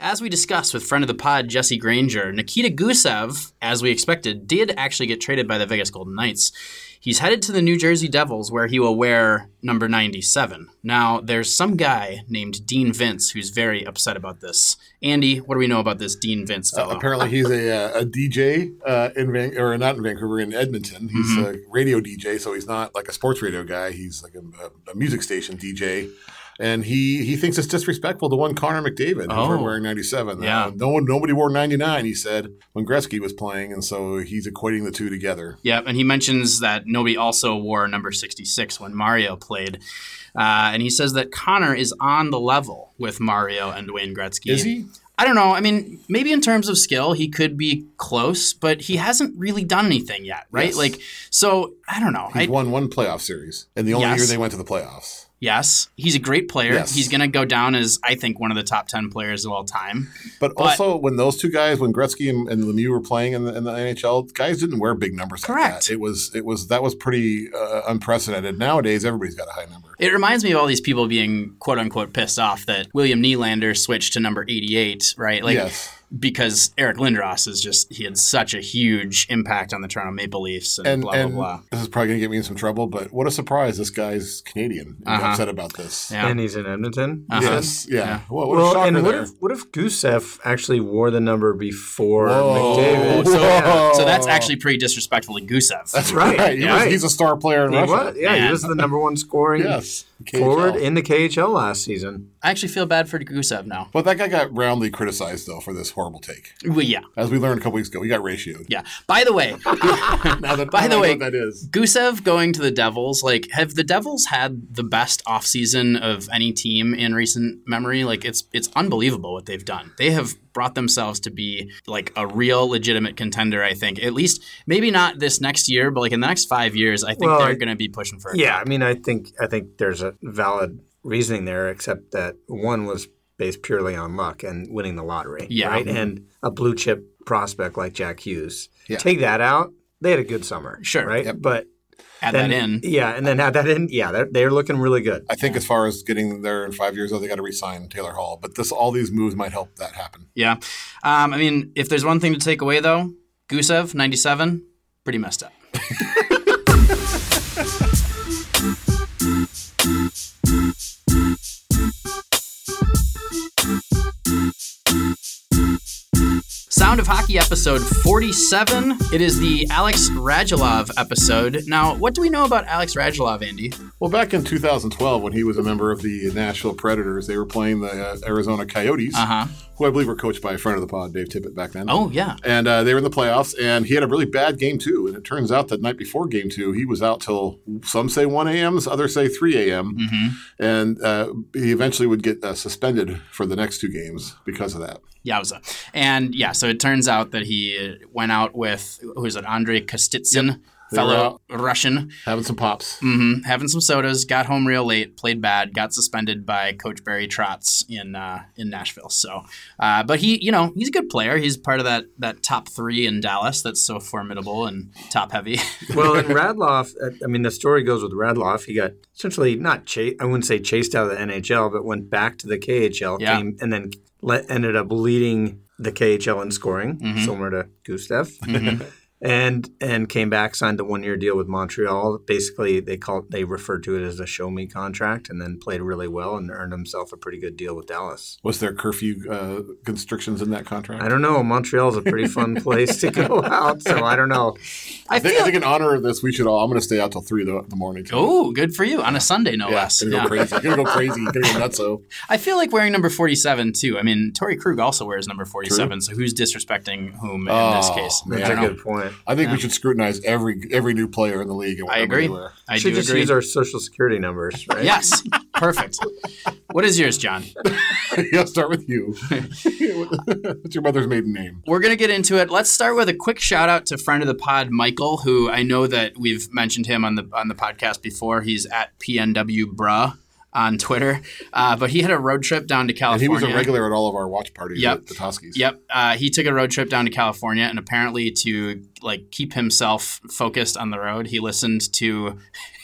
As we discussed with friend of the pod, Jesse Granger, Nikita Gusev, as we expected, did actually get traded by the Vegas Golden Knights. He's headed to the New Jersey Devils where he will wear number 97. Now, there's some guy named Dean Vince who's very upset about this. Andy, what do we know about this Dean Vince fellow? Uh, apparently, he's a, uh, a DJ uh, in Van- or not in Vancouver, in Edmonton. He's Mm-hmm. a radio DJ, so he's not like a sports radio guy. He's like a, a music station DJ. And he, he thinks it's disrespectful to one Connor McDavid Oh. for wearing 97. Yeah. Uh, no one, nobody wore 99, he said, when Gretzky was playing. And so he's equating the two together. Yeah, and he mentions that nobody also wore number 66 when Mario played. Uh, and he says that Connor is on the level with Mario and Wayne Gretzky. Is he? I don't know. I mean, maybe in terms of skill, he could be close, but he hasn't really done anything yet, right? Yes. Like, so I don't know. He's I, won one playoff series. And the only Yes. year they went to the playoffs. Yes, he's a great player. Yes. He's going to go down as, I think, one of the top 10 players of all time. But, But- also, when those two guys, when Gretzky and, and Lemieux were playing in the, in the NHL, guys didn't wear big numbers. like Correct. that. It was it was that was pretty uh, unprecedented. Nowadays, everybody's got a high number. It reminds me of all these people being quote unquote pissed off that William Nylander switched to number 88, right? Like, yes, because Eric Lindros is just he had such a huge impact on the Toronto Maple Leafs and, and blah and blah blah. this is probably gonna get me in some trouble. But what a surprise! This guy's Canadian. I'm Uh-huh. upset about this. Yeah. And he's in Edmonton. Uh-huh. Yes, yeah. Yeah. What, what Well, shocker and what there. if what if Gusev actually wore the number before Whoa. McDavid? So, Whoa. so that's actually pretty disrespectful to Gusev. That's right, right. He was- he's a star player in He Russia. was, yeah, Man. he was the number one scoring Yes, forward in the KHL last season. I actually feel bad for Gusev now. But that guy got roundly criticized though for this horrible take, Well, yeah, as we learned a couple weeks ago. He got ratioed. yeah. By the way, Now that By now the I know way- what that is. Gusev going to the Devils, like, have the Devils had the best offseason of any team in recent memory? Like, it's it's unbelievable what they've done. They have brought themselves to be like a real legitimate contender. I think at least maybe not this next year, but like in the next five years, I think Well, they're going to be pushing for. a Yeah, cup. I mean, I think I think there's a valid reasoning there, except that one was based purely on luck and winning the lottery. Yeah. right, and a blue chip prospect like Jack Hughes. Yeah. Take that out, they had a good summer. Sure. right, Yep. but add then, that in. yeah, and then add that in. Yeah, they're, they're looking really good. I think as far as getting there in five years, though, they got to re-sign Taylor Hall. But this, all these moves might help that happen. Yeah. Um, I mean, if there's one thing to take away, though, Gusev, 97, pretty messed up. Sound of Hockey episode 47. It is the Alex Radulov episode. Now, what do we know about Alex Radulov, Andy? Well, back in 2012, when he was a member of the Nashville Predators, they were playing the uh, Arizona Coyotes, Uh huh. who I believe were coached by a friend of the pod, Dave Tippett, back then. Oh, yeah. And uh, they were in the playoffs, and he had a really bad game two. And it turns out that night before game two, he was out till some say 1 a.m., others say 3 a.m. hmm And uh, he eventually would get uh, suspended for the next two games because of that. Yowza. And yeah, so it turns out that he went out with, who is it, Andrei Kostitsyn, They fellow Russian, Having some pops. hmm having some sodas, got home real late, played bad, got suspended by Coach Barry Trotz in uh, in Nashville. So, uh, but he, you know, he's a good player. He's part of that that top three in Dallas that's so formidable and top heavy. Well, and Radulov, uh, I mean, the story goes with Radulov. He got essentially not chased, I wouldn't say chased out of the NHL, but went back to the KHL Yeah. came, and then let, ended up leading the KHL in scoring, Mhm. similar to Gusev. Mhm. And and came back, signed a one year deal with Montreal. Basically, they called they referred to it as a show me contract, and then played really well and earned himself a pretty good deal with Dallas. Was there curfew uh, constrictions in that contract? I don't know. Montreal's a pretty fun place to go out, so I don't know. I I think, feel. I think in honor of this, we should all. I'm going to stay out till three in the morning. Oh, good for you on a Sunday, no yeah, less. gonna Yeah. go crazy. Gonna go crazy. Gonna go nutso. I feel like wearing number forty-seven too. I mean, Torey Krug also wears number forty-seven. So who's disrespecting whom in this Oh, case? man. That's a good point. I think Yeah. we should scrutinize every every new player in the league. And I whatever they agree. wear. I should do just agree. use our social security numbers, right? Yes, perfect. What is yours, John? yeah, start with you. What's your mother's maiden name? We're going to get into it. Let's start with a quick shout out to friend of the pod, Michael, who I know that we've mentioned him on the on the podcast before. He's at PNW Bruh on Twitter, uh, but he had a road trip down to And California. he was a regular at all of our watch parties Yep. at the Toskies. Yep, uh, he took a road trip down to California, and apparently to like keep himself focused on the road, he listened to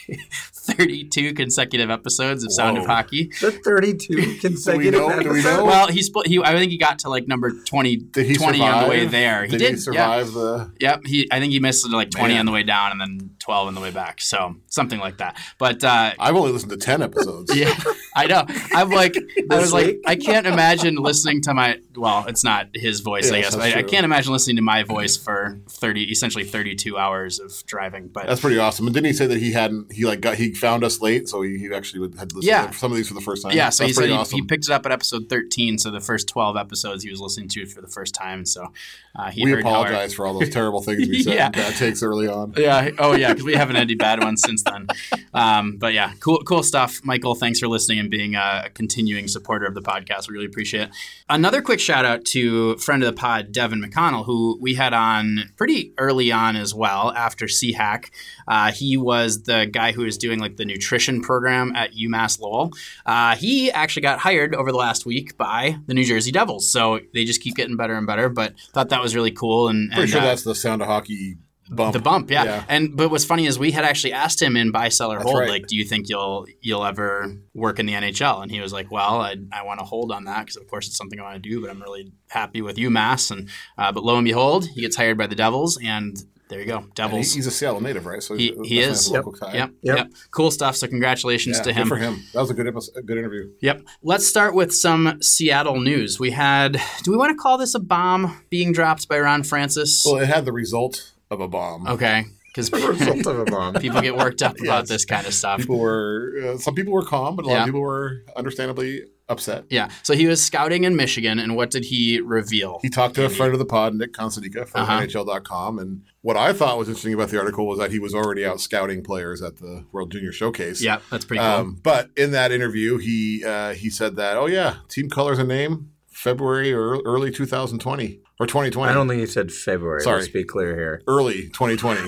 32 consecutive episodes of Sound of Hockey. The 32 consecutive know? Do we know? Well, he split. He I think he got to like number 20, Did he 20 survive? on the way there. He did, did. he survive the? Yep. He. I think he missed like 20 Man. on the way down and then 12 on the way back. So something like that. But uh, I've only listened to ten episodes. yeah, I know. I'm like, I was like. I can't imagine listening to my. Well, it's not his voice, I guess. But I, I can't imagine listening to my voice for 30, essentially 32 hours of driving. But That's pretty awesome. And didn't he say that he hadn't? He like got he found us late, so he, he actually had listened Yeah. to some of these for the first time. Yeah, so That's he said he, awesome. he picked it up at episode 13, so the first 12 episodes he was listening to for the first time. So uh, he we heard how our- apologize for all those terrible things we said. Yeah. Bad takes early on. Yeah. Oh, yeah. Because we haven't had any bad ones since then. Um, but yeah, cool, cool stuff. Michael, thanks for listening and being a continuing supporter of the podcast. We really appreciate it. Another quick shout out to friend of the pod, Devin McConnell, who we had on pretty early on as well after CHAC. Uh, he was the guy who was doing like the nutrition program at UMass Lowell. Uh, he actually got hired over the last week by the New Jersey Devils. So they just keep getting better and better. But thought that was really cool. And, Pretty and, sure uh, that's the sound of hockey bump. the bump, yeah. Yeah. And but what's funny is we had actually asked him in buy seller That's hold, right. like, do you think you'll you'll ever work in the NHL? And he was like, well, I, I want to hold on that because of course it's something I want to do, but I'm really happy with UMass. And uh, but lo and behold, he gets hired by the Devils, and there you go, And he- Devils. he's a Seattle native, right? So He- that's he is. local tie. Yep, Yep. yep, cool stuff. So congratulations Yeah, to good him. for him. That was a good episode, a good interview. Yep. Let's start with some Seattle news. We had. Do we want to call this a bomb being dropped by Ron Francis? Well, it had the result of a bomb. okay, because The result of a bomb. people get worked up about this kind of stuff. People were uh, some people were calm, but a lot Yeah. of people were understandably upset. Yeah. So he was scouting in Michigan, and what did he reveal? He talked to a friend of the pod, Nick Cotsonika from Uh-huh. NHL.com, and what I thought was interesting about the article was that he was already out scouting players at the World Junior Showcase. yeah, that's pretty cool. Um, but in that interview, he uh, he said that, oh yeah, team colors and name February or early 2020 or 2020. I don't think he said February. Sorry. Let's be clear here. early 2020.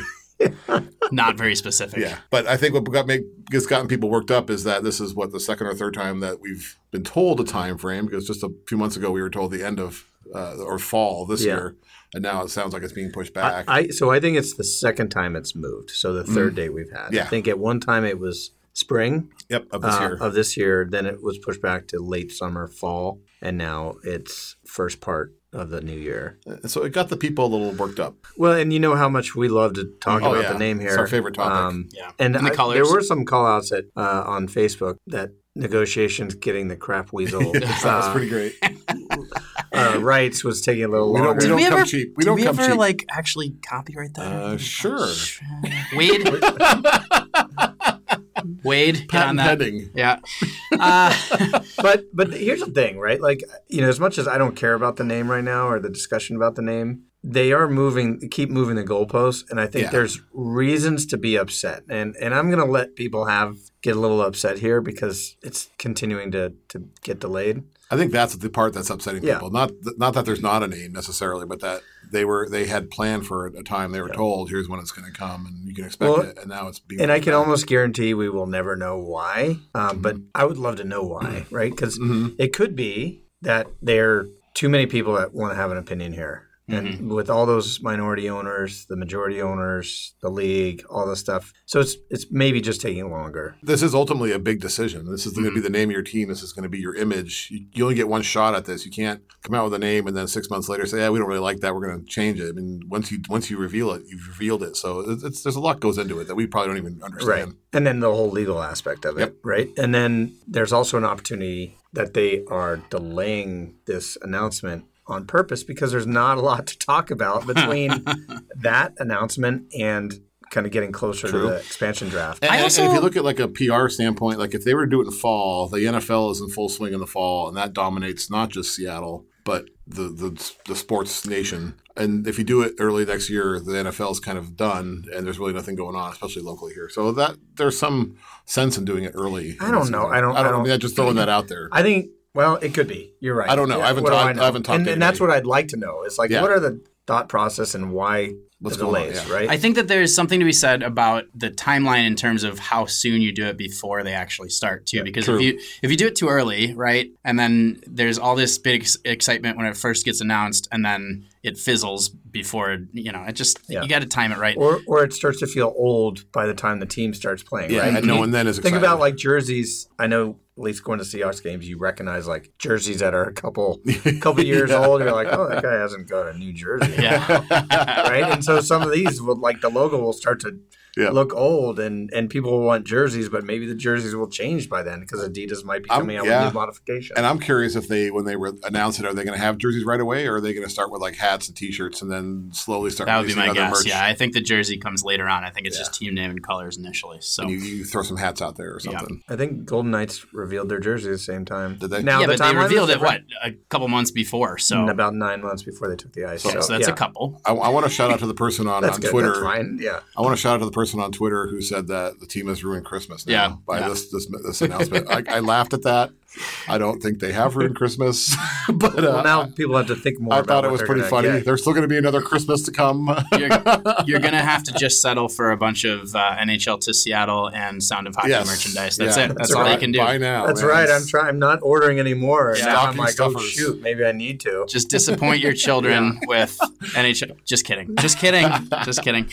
Not very specific. yeah, but I think what got make has gotten people worked up is that this is what the second or third time that we've been told a time frame because just a few months ago we were told the end of uh, or fall this Yeah. year, and now it sounds like it's being pushed back. I so I think it's the second time it's moved. So the third date we've had. Mm. Yeah. I think at one time it was spring yep, of this uh, year. of this year. Then it was pushed back to late summer, fall, and now it's first part of the new year. So it got the people a little worked up. Well, and you know how much we love to talk Oh, about yeah. the name here. It's our favorite topic. Yeah. and And the I- colors. there were some call outs at, uh, on Facebook that negotiations getting the crap weasel That was uh, pretty great. uh, rights was taking a little We don't- longer. we don't we come ever, cheap. We don't we come ever cheap. like actually copyright that? Uh, sure. Wade. Wade, Patent that. pending. Yeah. Uh, but but here's the thing, right? Like you know, as much as I don't care about the name right now or the discussion about the name, they are moving, keep moving the goalposts, and I think Yeah. there's reasons to be upset. And and I'm gonna let people have get a little upset here because it's continuing to to get delayed. I think that's the part that's upsetting Yeah. people. Not th- not that there's not a name necessarily, but that they were they had planned for a time. They were told, "Here's when it's going to come, and you can expect Well, it." And now it's being And I can almost guarantee we will never know why. Um, But I would love to know why, right? Because Mhm. it could be that there are too many people that want to have an opinion here. And mm-hmm. with all those minority owners, the majority owners, the league, all this stuff, so it's it's maybe just taking longer. This is ultimately a big decision. This is going to be mm-hmm. the name of your team. This is going to be your image. You, you only get one shot at this. You can't come out with a name and then six months later say, "Yeah, we don't really like that. We're going to change it." I mean, once you once you reveal it, you've revealed it. So it's, it's, there's a lot goes into it that we probably don't even understand. Right. And then the whole legal aspect of it, Yep. right? And then there's also an opportunity that they are delaying this announcement on purpose because there's not a lot to talk about between that announcement and kind of getting closer True. to the expansion draft. And, I and also- if you look at like a PR standpoint, like if they were to do it in fall, the NFL is in full swing in the fall, and that dominates not just Seattle but the the, the sports nation. And if you do it early next year, the NFL is kind of done, and there's really nothing going on, especially locally here. So that there's some sense in doing it early. I don't know. I don't- I I don't. I don't- mean, I'm just throwing that out there. I think, well, it could be. You're right. I don't know. I haven't what do talked- know? I haven't talked And, to and that's what I'd like to know. Is like, Yeah. what are the thought process and why What's the going on, yeah. right? I think that there's something to be said about the timeline in terms of how soon you do it before they actually start too. Because true. if you if you do it too early, right, and then there's all this big ex- excitement when it first gets announced, and then it fizzles before you know. It just Yeah. you got to time it right. Or or it starts to feel old by the time the team starts playing. Yeah, right? and no one then is Think excited. about like jerseys. I know at least going to Seahawks games, you recognize like jerseys that are a couple couple years old. You're like, oh, that guy hasn't got a new jersey, yeah, right? And so some of these will like the logo will start to Yeah. look old, and and people will want jerseys, but maybe the jerseys will change by then because Adidas might be coming out yeah. with new modifications. And I'm curious if they, when they re- announce it, are they going to have jerseys right away, or are they going to start with like hats and T-shirts and then slowly start that would be my guess. merch? Yeah, I think the jersey comes later on. I think it's Yeah. just team name and colors initially. So you, you throw some hats out there or Yeah. something. I think Golden Knights revealed their jersey at the same time. Did they? Now yeah, the but they revealed it what a couple months before. So In about nine months before they took the ice. yeah, So, so that's yeah. a couple. I, I want to shout out to the person on, on good. Twitter. That's fine. Yeah. I want to shout out to the person on Twitter who said that the team has ruined Christmas now Yeah, by yeah. this this this announcement. I, I laughed at that. I don't think they have ruined Christmas, but uh, Well, now people have to think more. I about thought it what was pretty gonna funny. get. There's still going to be another Christmas to come. You're, you're gonna have to just settle for a bunch of uh, NHL to Seattle and Sound of Hockey Yes. merchandise. That's Yeah. it. That's, That's all right. they can do. By now, That's man. right. I'm trying. I'm not ordering anymore. Yeah. now I'm Stocking like, oh shoot, maybe I need to. Just disappoint your children with NHL. Just kidding. Just kidding. Just kidding.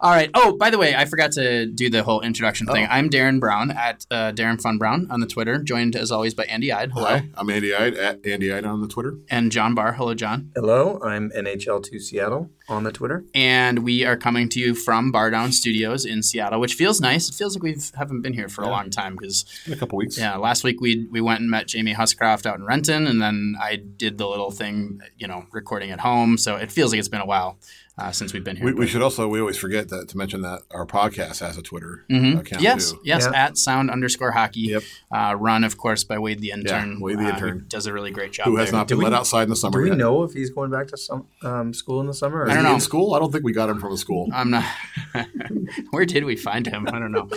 All right. Oh, by the way, I forgot to do the whole introduction thing. Oh. I'm Darren Brown at uh, Darren Fun Brown on the Twitter, joined as always by Andy Eide. Hello. Hi, I'm Andy Eide at Andy Eide on the Twitter. And John Barr. Hello, John. Hello, I'm NHL2 Seattle on the Twitter. And we are coming to you from Bar Down Studios in Seattle, which feels nice. It feels like we haven't been here for a long time because a couple weeks. Yeah, last week we we went and met Jamie Huscroft out in Renton, and then I did the little thing, you know, recording at home. So it feels like it's been a while uh, since we've been here. We, we should also we always forget that to mention that our podcast has a Twitter Mhm. account Yes, too. yes, Yeah. at Sound underscore Hockey. Yep. Uh, run, of course, by Wade the intern. Wade the uh, intern. who does a really great job. Who has there. not been Do we- let outside in the summer Do we yet? know if he's going back to some um, school in the summer? or I don't know. in school? I don't think we got him from a school. I'm not. Where did we find him? I don't know.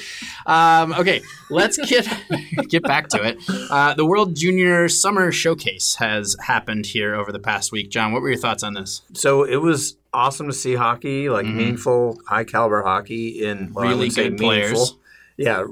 Um, okay, let's get get back to it. Uh, the World Junior Summer Showcase has happened here over the past week. John, what were your thoughts on this? So it was awesome to see hockey, like Mhm. meaningful, high caliber hockey in well, Really good players. Yeah,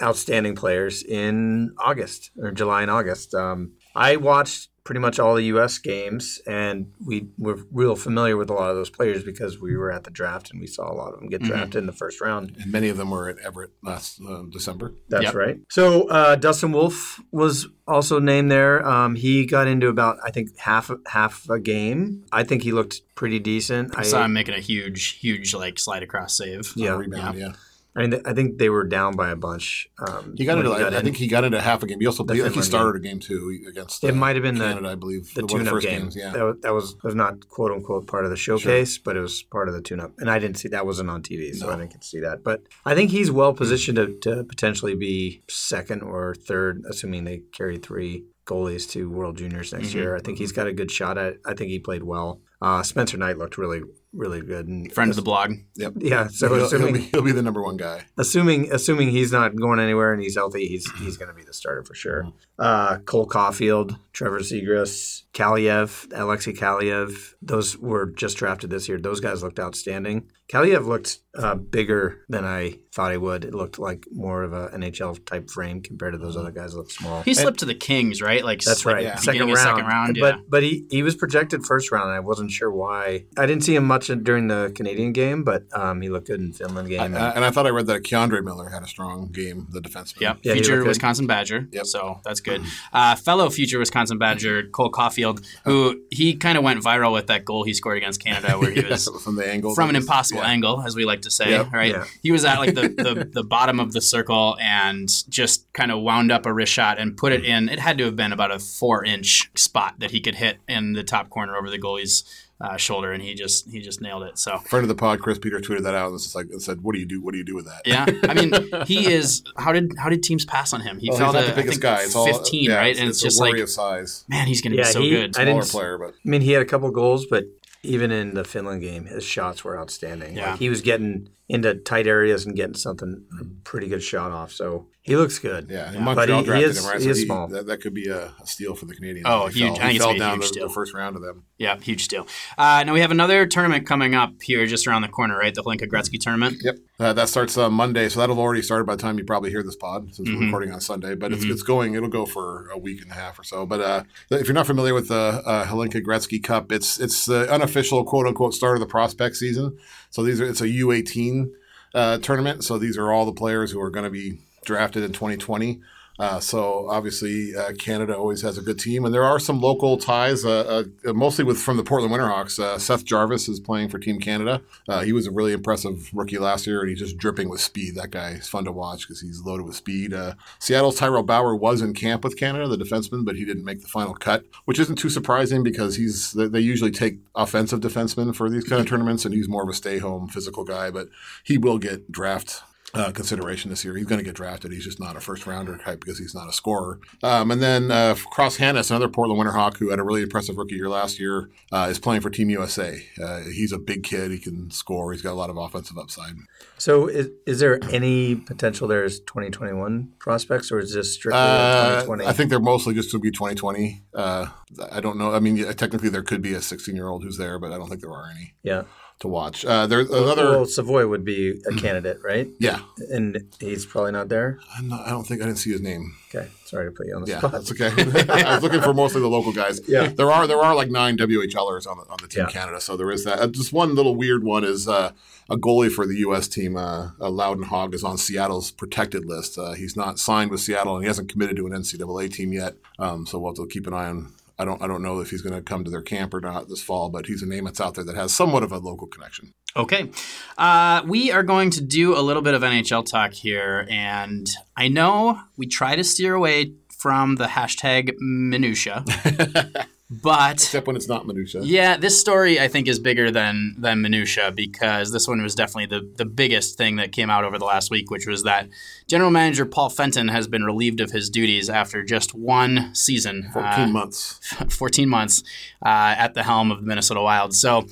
outstanding players in August or July and August. Um, I watched pretty much all the U.S. games, and we were real familiar with a lot of those players because we were at the draft and we saw a lot of them get Mhm. drafted in the first round. And many of them were at Everett last uh, December. That's Yep. right. So uh, Dustin Wolf was also named there. Um, he got into about I think half half a game. I think he looked pretty decent. I saw him making a huge, huge like slide across save. Yeah. Rebound, yeah. I mean, I think they were down by a bunch. Um, He got into. I, I in. think he got into half a game. He also I think he started a game too against. It uh, might have been the- I believe. the the tune-up first game. games. Yeah. That, was, that was was not quote unquote part of the showcase, but it was part of the tune-up. And I didn't see that wasn't on TV, so No. I didn't get to see that. But I think he's well positioned to, to potentially be second or third, assuming they carry three goalies to World Juniors next Mhm. year. I think he's got a good shot at. it. I think he played well. Uh, Spencer Knight looked really really good. And Friend of the blog. Yep. yeah. So he'll, he'll be, he'll be the number one guy. assuming assuming he's not going anywhere and he's healthy, he's he's going to be the starter for sure. Uh, Cole Caufield, Trevor Zegras, Kaliyev, Alexei Kaliyev, those were just drafted this year. Those guys looked outstanding. Kaliyev looked uh, bigger than I thought he would. It looked like more of a NHL type frame compared to those other guys that look small. He slipped to the Kings, right? Like That's like right. yeah. Second round. second round. But yeah. but he, he was projected first round. And I wasn't sure why. I didn't see him much during the Canadian game, but um, he looked good in Finland game. I, I- and I thought I read that K'Andre Miller had a strong game, the defenseman. Yep. Yeah, he future. Wisconsin Badger. Yep. So that's good. Uh, fellow future Wisconsin Badger, Cole Caufield, who he kind of went viral with that goal he scored against Canada where he was from the angle. from an was- impossible yeah. angle, as we like to say, Yep. right? Yeah. He was at like the, the, the bottom of the circle and just kind of wound up a wrist shot and put it in. It had to have been about a four inch spot that he could hit in the top corner over the goalie's uh, shoulder, and he just he just nailed it. So Friend of the pod, Chris Peter tweeted that out and it's just like and said, "What do you do? What do you do with that?" yeah, I mean, he is. How did how did teams pass on him? He Well, fell he's not to the biggest I think, guy. It's all fifteen, yeah, right? It's, and it's, it's, just a like, of size. man, he's going to Yeah, be so he- good. I Smaller didn't- player, but I mean, he had a couple goals, but even in the Finland game, his shots were outstanding. Yeah. Like he was getting into tight areas and getting something a pretty good shot off. So he looks good. Yeah, and But Montreal he- he drafted is- him, right? he so is small. That, that could be a, a steal for the Canadiens. Oh, he huge. Fell, I think he it's fell a down huge the, steal. the first round of them. Yeah, huge steal. Uh, now we have another tournament coming up here just around the corner, right? The Hlinka Gretzky tournament. Yep, uh, that starts uh, Monday, so that'll already started by the time you probably hear this pod, since Mm-hmm. we're recording on Sunday. But it's, it's going; it'll go for a week and a half or so. But uh, if you're not familiar with the uh, Hlinka Gretzky Cup, it's it's the unofficial quote unquote start of the prospect season. So these are it's a U18 uh, tournament. So these are all the players who are going to be drafted in 2020. Uh, so obviously uh, Canada always has a good team, and there are some local ties, uh, uh, mostly with from the Portland Winterhawks. Uh, Seth Jarvis is playing for Team Canada. Uh, he was a really impressive rookie last year, and he's just dripping with speed. That guy is fun to watch because he's loaded with speed. Seattle's Tyrel Bauer was in camp with Canada, the defenseman, but he didn't make the final cut, which isn't too surprising because he's they they usually take offensive defensemen for these kind of tournaments, and he's more of a stay-home physical guy. But he will get draft uh, consideration this year. He's going to get drafted. He's just not a first rounder type because he's not a scorer. Um, and then uh, Cross Hanas, another Portland Winterhawk who had a really impressive rookie year last year, uh, is playing for Team USA. Uh, he's a big kid. He can score. He's got a lot of offensive upside. So is, is there any potential there as 2021 prospects, or is this strictly Uh, 2020? I think they're mostly just to be 2020. Uh, I don't know. I mean, technically there could be a 16 year old who's there, but I don't think there are any yeah. To watch. Uh, there's another. Well, Savoie would be a candidate, right? yeah, And he's probably not there. Not, I don't think I didn't see his name. Okay, sorry to put you on the Yeah, spot. that's okay. I was looking for mostly the local guys. Yeah. there are there are like nine WHLers on the on the team Yeah. Canada, so there is that. Uh, just one little weird one is uh, a goalie for the U.S. team, uh, uh, Loudon Hogg, is on Seattle's protected list. Uh, he's not signed with Seattle, and he hasn't committed to an NCAA team yet. Um, so we'll have to keep an eye on. I don't I don't know if he's going to come to their camp or not this fall, but he's a name that's out there that has somewhat of a local connection. Okay. Uh, we are going to do a little bit of NHL talk here. And I know we try to steer away from the hashtag minutia, but Except when it's not minutia. yeah, this story I think is bigger than than minutia because this one was definitely the the biggest thing that came out over the last week, which was that general manager Paul Fenton has been relieved of his duties after just one season, Fourteen uh, months. 14 months uh, at the helm of the Minnesota Wild. So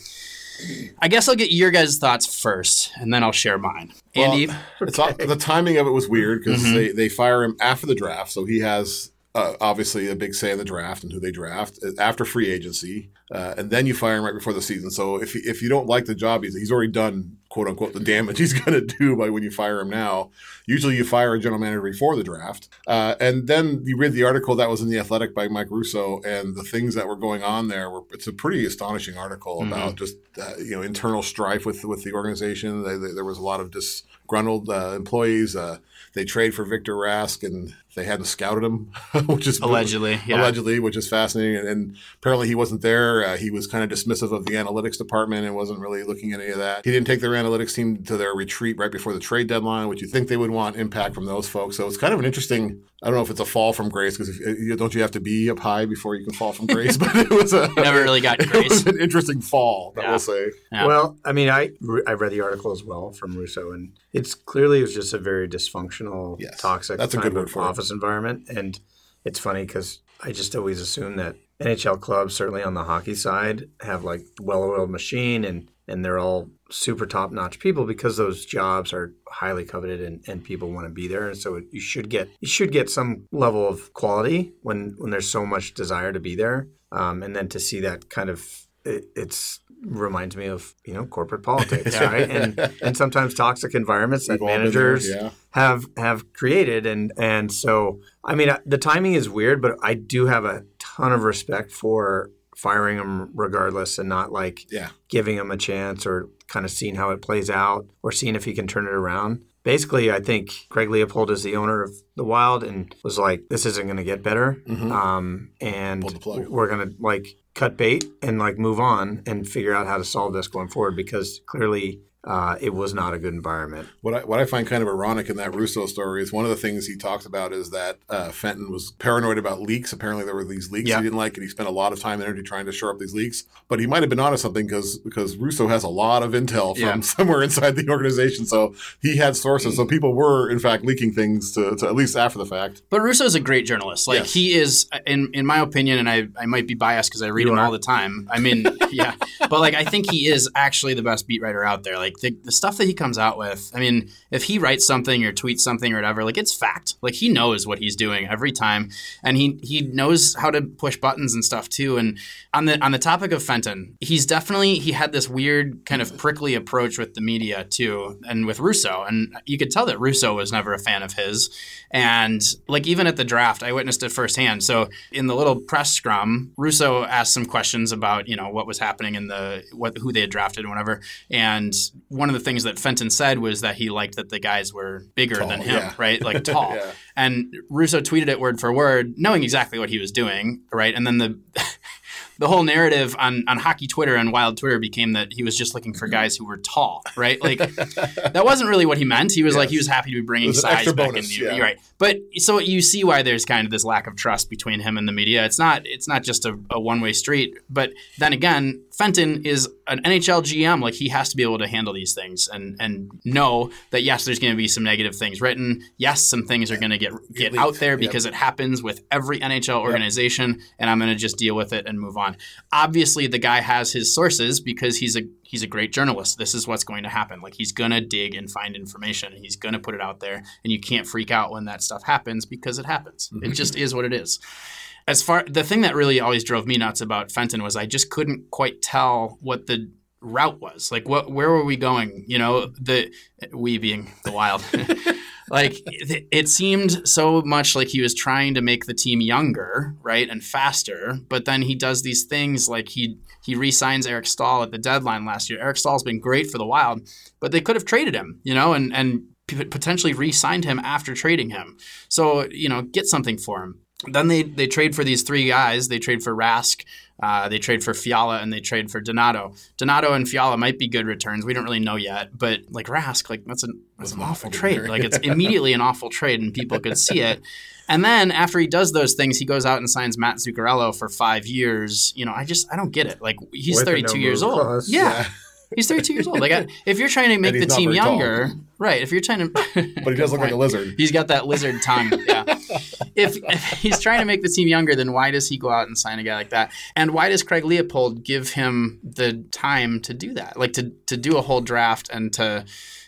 I guess I'll get your guys' thoughts first, and then I'll share mine. Well, Andy, all, the timing of it was weird because Mm-hmm. they, they fire him after the draft, so he has uh, obviously a big say in the draft and who they draft uh, after free agency, uh, and then you fire him right before the season. So if if you don't like the job, he's, he's already done quote unquote the damage he's going to do by when you fire him now. Usually you fire a general manager before the draft, uh, and then you read the article that was in the Athletic by Mike Russo, and the things that were going on there were it's a pretty astonishing article about just uh, you know internal strife with with the organization. They, they, there was a lot of disgruntled uh, employees. Uh, they trade for Victor Rask, and they hadn't scouted him, which is Allegedly, yeah. allegedly, which is fascinating. And, and apparently, he wasn't there. Uh, he was kind of dismissive of the analytics department and wasn't really looking at any of that. He didn't take their analytics team to their retreat right before the trade deadline, which you think they would want impact from those folks. So it's kind of an interesting. I don't know if it's a fall from grace because don't you have to be up high before you can fall from grace? But it was a never really got it was an interesting fall. I Yeah. will say. Yeah. Well, I mean, I I read the article as well from Russo, and it's clearly it was just a very dysfunctional, Yes. toxic That's a kind good word of for it. Office environment. And it's funny because I just always assume that NHL clubs, certainly on the hockey side, have like well-oiled machine, and and they're all super top-notch people because those jobs are highly coveted and, and people want to be there. And so it, you should get you should get some level of quality when when there's so much desire to be there. Um, and then to see that kind of it, it's reminds me of you know corporate politics, right? And and sometimes toxic environments that We've all been managers there, yeah. have have created, and and so I mean uh, the timing is weird, but I do have a ton of respect for firing him regardless, and not like Yeah. giving him a chance or kind of seeing how it plays out or seeing if he can turn it around. Basically, I think Craig Leopold is the owner of the Wild and was like, "This isn't going to get better, um, and Pulled the plug. we're going to like cut bait and like move on and figure out how to solve this going forward because clearly uh, it was not a good environment." What I, what I find kind of ironic in that Russo story is one of the things he talks about is that uh, Fenton was paranoid about leaks. Apparently, there were these leaks Yeah. he didn't like, and he spent a lot of time and energy trying to shore up these leaks. But he might have been onto something because because Russo has a lot of intel from Yeah. somewhere inside the organization, so he had sources. So people were in fact leaking things to, to at least after the fact. But Russo is a great journalist. Like Yes. he is, in in my opinion, and I, I might be biased because I read You him are. all the time. I mean, yeah, but like I think he is actually the best beat writer out there. Like Like the, the stuff that he comes out with. I mean, if he writes something or tweets something or whatever, like it's fact. Like he knows what he's doing every time, and he he knows how to push buttons and stuff too. And on the on the topic of Fenton, he's definitely he had this weird kind of prickly approach with the media too, and with Russo, and you could tell that Russo was never a fan of his. And like even at the draft, I witnessed it firsthand. So in the little press scrum, Russo asked some questions about you know what was happening in the what who they had drafted and whatever. And one of the things that Fenton said was that he liked that the guys were bigger Tall, than him, yeah. right? Like tall. Yeah. And Russo tweeted it word for word, knowing exactly what he was doing, right? And then the the whole narrative on, on hockey Twitter and wild Twitter became that he was just looking for mm-hmm. guys who were tall, right? Like that wasn't really what he meant. He was like he was happy to be bringing It was an size back bonus, in the yeah. right. But so you see why there's kind of this lack of trust between him and the media. It's not it's not just a, a one way street. But then again, Fenton is an NHL GM. Like he has to be able to handle these things and and know that yes, there's going to be some negative things written. Yes, some things are going to get get out there Yep. because it happens with every NHL organization, and I'm going to just deal with it and move on. Obviously, the guy has his sources because he's a he's a great journalist. This is what's going to happen. Like he's going to dig and find information, and he's going to put it out there, and you can't freak out when that stuff happens because it happens. Mm-hmm. It just is what it is. As far the thing that really always drove me nuts about Fenton was I just couldn't quite tell what the route was. Like what where were we going? You know, the we being the wild. like it, it seemed so much like he was trying to make the team younger, right, and faster. But then he does these things like he he re-signs Eric Staal at the deadline last year. Eric Staal's been great for the Wild, but they could have traded him, you know, and and potentially re-signed him after trading him. So you know, get something for him. Then they they trade for these three guys. They trade for Rask. Uh, they trade for Fiala and they trade for Donato. Donato and Fiala might be good returns. We don't really know yet, but like Rask, like that's an that's an awful trade. Like it's immediately an awful trade, and people could see it. And then after he does those things, he goes out and signs Matt Zuccarello for five years. You know, I just I don't get it. Like he's With 32 years no-move old. clause. Yeah. He's 32 years old. Like, I, if you're trying to make the team very tall. younger, right? If you're trying to, But he does look like a lizard. He's got that lizard tongue. Yeah. if, if he's trying to make the team younger, then why does he go out and sign a guy like that? And why does Craig Leopold give him the time to do that? Like to to do a whole draft and to,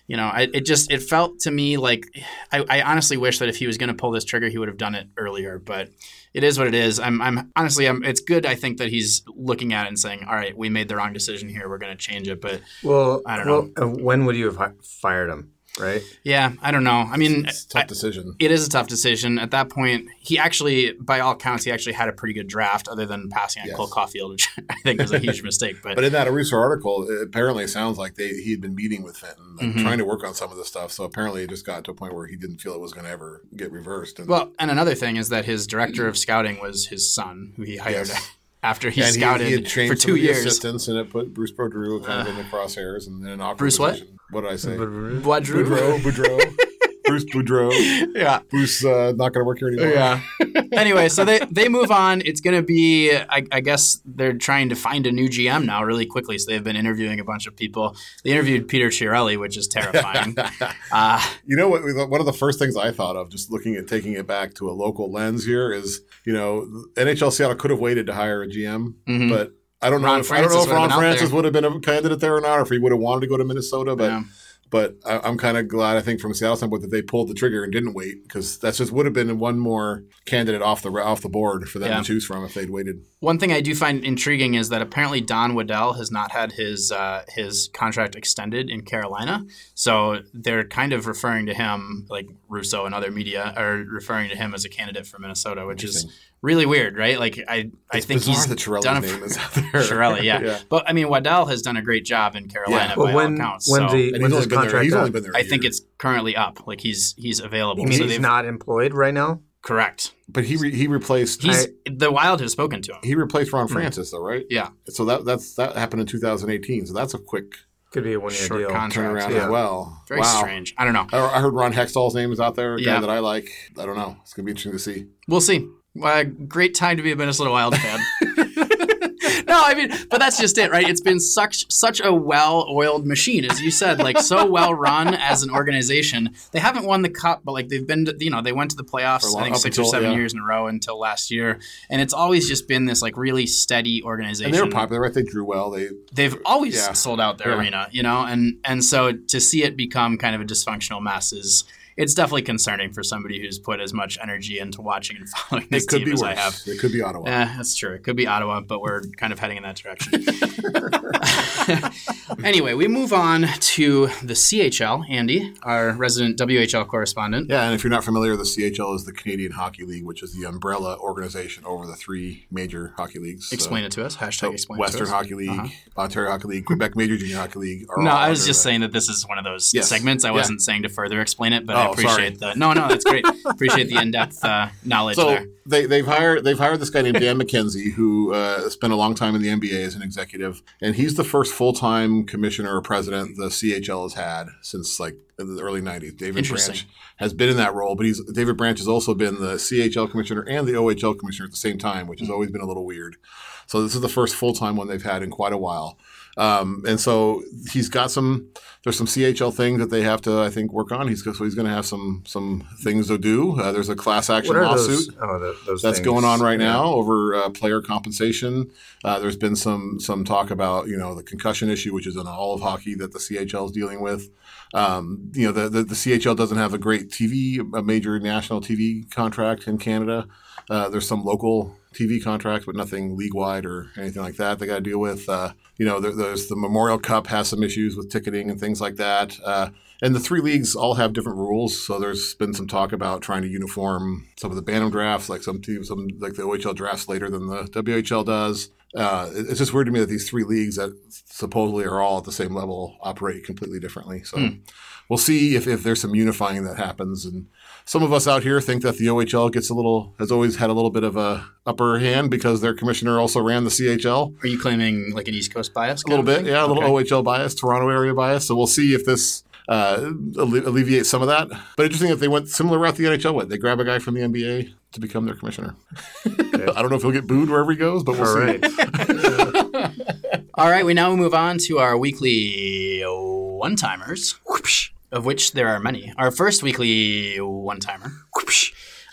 you know, I, it just it felt to me like I, I honestly wish that if he was going to pull this trigger, he would have done it earlier. But it is what it is. I'm, I'm honestly, I'm, it's good. I think that he's looking at it and saying, "All right, we made the wrong decision here. We're going to change it." But Well, I don't well, uh, when would you have fired him? Right? yeah, I don't know. I mean, It's a tough I- decision. it is a tough decision. At that point, he actually, by all counts, he actually had a pretty good draft, other than passing on Yes. Cole Caufield, which I think was a huge mistake. But, But in that Arusa article, apparently it apparently sounds like they he had been meeting with Fenton, like Mhm. trying to work on some of the stuff. So apparently, it just got to a point where he didn't feel it was going to ever get reversed. And, well, and another thing is that his director of scouting was his son, who he hired Yes. after he and scouted he, he had trained for two of years. assistants, and it put Bruce Boudreau kind of in the crosshairs, and then an awkward Bruce what? position. What did I say? Boudreaux? Boudreau, Boudreau, Bruce Boudreau. Yeah. Bruce uh, not going to work here anymore. Yeah. anyway, so they, they move on. It's going to be, I, I guess they're trying to find a new GM now really quickly. So they've been interviewing a bunch of people. They interviewed Peter Chiarelli, which is terrifying. uh, You know what? One of the first things I thought of, just looking at taking it back to a local lens here, is you know NHL Seattle could have waited to hire a GM, mhm. but I don't know. Ron if, I don't know if Ron Francis would have been a candidate there or not, or if he would have wanted to go to Minnesota. But Yeah. But I, I'm kind of glad. I think from Seattle standpoint that they pulled the trigger and didn't wait because that just would have been one more candidate off the off the board for them Yeah. to choose from if they'd waited. One thing I do find intriguing is that apparently Don Waddell has not had his uh, his contract extended in Carolina, so they're kind of referring to him, like Russo and other media are referring to him as a candidate for Minnesota, which is. Really weird, right? Like I, I It's think he's that Chiarelli's done a name is out there. Chiarelli, yeah. yeah. But I mean, Waddell has done a great job in Carolina Yeah. by Well, when all accounts. when so the And when's he's his only been there. contract He's only been there. a I think it's currently up. Like he's he's available. You mean so he's not employed right now? correct. But he re, he replaced He's the Wild has spoken to him. he replaced Ron hmm. Francis though, right? Yeah. So that that's that happened in 2018. So that's a quick Could be a one year Short deal. contract. turnaround Yeah. as well. Very wow. strange. I don't know. I I heard Ron Hextall's name is out there, a guy Yeah. that I like. I don't know. It's gonna be interesting to see. We'll see. Uh, great time to be a Minnesota Wild fan. no, I mean, but that's just it, right? It's been such such a well-oiled machine, as you said, like so well run as an organization. They haven't won the cup, but like they've been, to, you know, they went to the playoffs long- I think six until- or seven yeah. years in a row until last year, and it's always just been this like really steady organization. And they were popular, right? They drew well. They They've always Yeah. sold out their Yeah. arena, you know, and and so to see it become kind of a dysfunctional mess is. It's definitely concerning for somebody who's put as much energy into watching and following this it could team be as worse. I have. It could be Ottawa. Yeah, that's true. It could be Ottawa, but we're kind of heading in that direction. anyway, we move on to the CHL. Andy, our resident WHL correspondent. Yeah, and if you're not familiar, the CHL is the Canadian Hockey League, which is the umbrella organization over the three major hockey leagues. Explain it to us. Hashtag explain Western it to us. Hockey League, uh-huh. Ontario Hockey League, Quebec Major Junior Hockey League. No, I was just the- saying that this is one of those Yes. segments. I Yeah. wasn't saying to further explain it, but oh, I Oh, sorry. appreciate the no, no, that's great. appreciate the in-depth uh, knowledge So there. they, they've hired they've hired this guy named Dan MacKenzie who uh, spent a long time in the NBA as an executive, and he's the first full time commissioner or president the CHL has had since like the early '90s. David Branch has been in that role, but he's David Branch has also been the CHL commissioner and the OHL commissioner at the same time, which has always been a little weird. So this is the first full time one they've had in quite a while. Um, and so he's got some. There's some CHL things that they have to, I think, work on. He's so he's going to have some some things to do. Uh, there's a class action lawsuit those? Oh, the, that's things. going on right Yeah. now over uh, player compensation. Uh, there's been some some talk about you know the concussion issue, which is in all of hockey that the CHL is dealing with. Um, you know the, the the CHL doesn't have a great TV, a major national TV contract in Canada. Uh, there's some local TV contracts, but nothing league wide or anything like that. They got to deal with. Uh, you know, there, there's the Memorial Cup has some issues with ticketing and things like that. Uh, and the three leagues all have different rules. So there's been some talk about trying to uniform some of the Bantam drafts, like some teams, some like the OHL drafts later than the WHL does. Uh, it's just weird to me that these three leagues that supposedly are all at the same level operate completely differently. So we'll see if, if there's some unifying that happens. And some of us out here think that the OHL gets a little has always had a little bit of a upper hand because their commissioner also ran the CHL Are you claiming like an East Coast bias? a little bit, yeah, a little OHL bias, Toronto area bias. So we'll see if this uh, alle- alleviates some of that. But interesting that they went similar route the NHL went. They grab a guy from the NBA to become their commissioner. I don't know if he'll get booed wherever he goes, but we'll All see. right. All right, we now move on to our weekly one timers, of which there are many. Our first weekly one timer.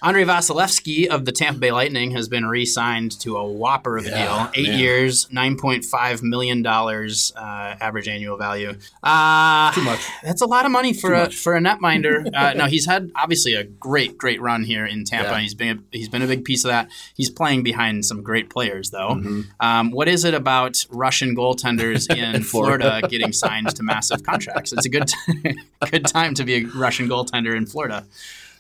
Andrei Vasilevskiy of the Tampa Bay Lightning has been re-signed to a whopper of a Yeah, deal, eight man. years, nine point five million dollars uh, average annual value. Uh, Too much. That's a lot of money for a much. for a netminder. Uh, no, he's had obviously a great great run here in Tampa. Yeah. He's been he's been a big piece of that. He's playing behind some great players though. Mm-hmm. Um, what is it about Russian goaltenders in Florida. Florida. getting signed to massive contracts? It's a good t- good time to be a Russian goaltender in Florida.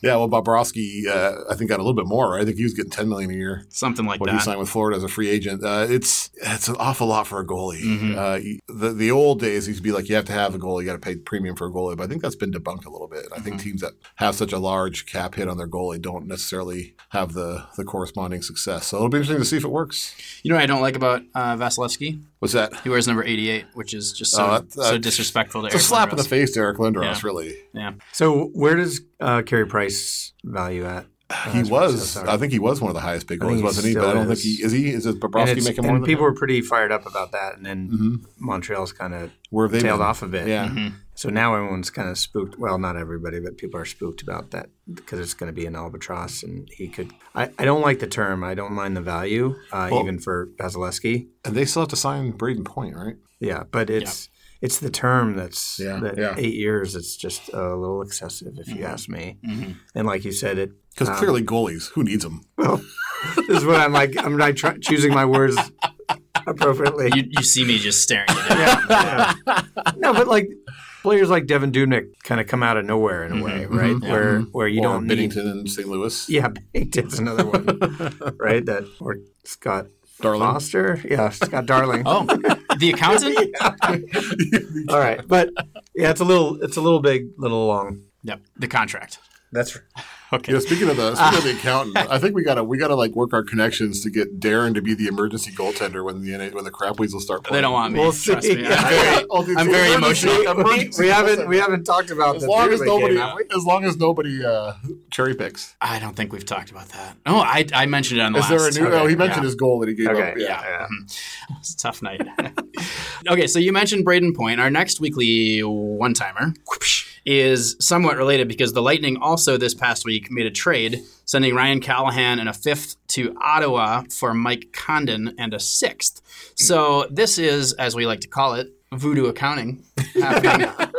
Yeah, well, Bobrovsky, uh, I think got a little bit more. Right? I think he was getting ten million a year Something like when he signed with Florida as a free agent. Uh, it's it's an awful lot for a goalie. Mm-hmm. Uh, the the old days used to be like you have to have a goalie, you got to pay premium for a goalie. But I think that's been debunked a little bit. I Mm-hmm. think teams that have such a large cap hit on their goalie don't necessarily have the the corresponding success. So it'll be interesting to see if it works. You know what I don't like about uh, Vasilevskiy? What's that? He wears number 88, which is just so, Oh, that- so disrespectful to It's a Eric slap in the face to Eric Lindros, Yeah. really. Yeah. So where does uh, Carey Price value at? He was, so. I think he was one of the highest big I think goalies, he wasn't he? But I don't is. think he is. He is. It And, Bobrovsky it's- making and more than people that? were pretty fired up about that, and then Montreal's kind of Where have they tailed been? off a bit. Yeah. So now everyone's kind of spooked. Well, not everybody, but people are spooked about that because it's going to be an albatross, and he could. I, I don't like the term. I don't mind the value, uh, Well- even for Vasilevskiy. And they still have to sign Brayden Point, right? Yeah, but it's it's the term that's Yeah, that yeah. eight years. It's just a little excessive, if you mm-hmm. ask me. Mm-hmm. And like you said, it Because Um, clearly goalies, who needs them? this is what I'm like. I'm not try- choosing my words appropriately. You, you see me just staring at it. no, but like players like Devan Dubnyk kind of come out of nowhere in a way, mm-hmm, right? Where where you or don't need. Binnington in St. Louis. Yeah, Binnington's another one, right? That or Scott Darling. Foster. Yeah, Scott Darling. Oh, the accountant? All right, but yeah, it's a little it's a little big, little long. Yep. The contract. That's Okay. You know, speaking of the speaking of the accountant, I think we gotta we gotta like work our connections to get Darren to be the emergency goaltender when the when the crap weasels start playing. They don't want me. We'll Trust see. me. Yeah. I'm very, dude, I'm very emergency- emotional. we, we haven't we haven't talked about As long as nobody, game, as long as nobody uh, cherry picks. I don't think we've talked about that. Oh, I, I mentioned it on the Is last. there a new? okay, oh, he mentioned yeah. his goal that he gave Okay, up. yeah, Yeah. yeah. It's a tough night. okay, so you mentioned Brayden Point. Our next weekly one timer is somewhat related because the Lightning also this past week made a trade, sending Ryan Callahan and a fifth to Ottawa for Mike Condon and a sixth. So this is, as we like to call it, voodoo accounting happening.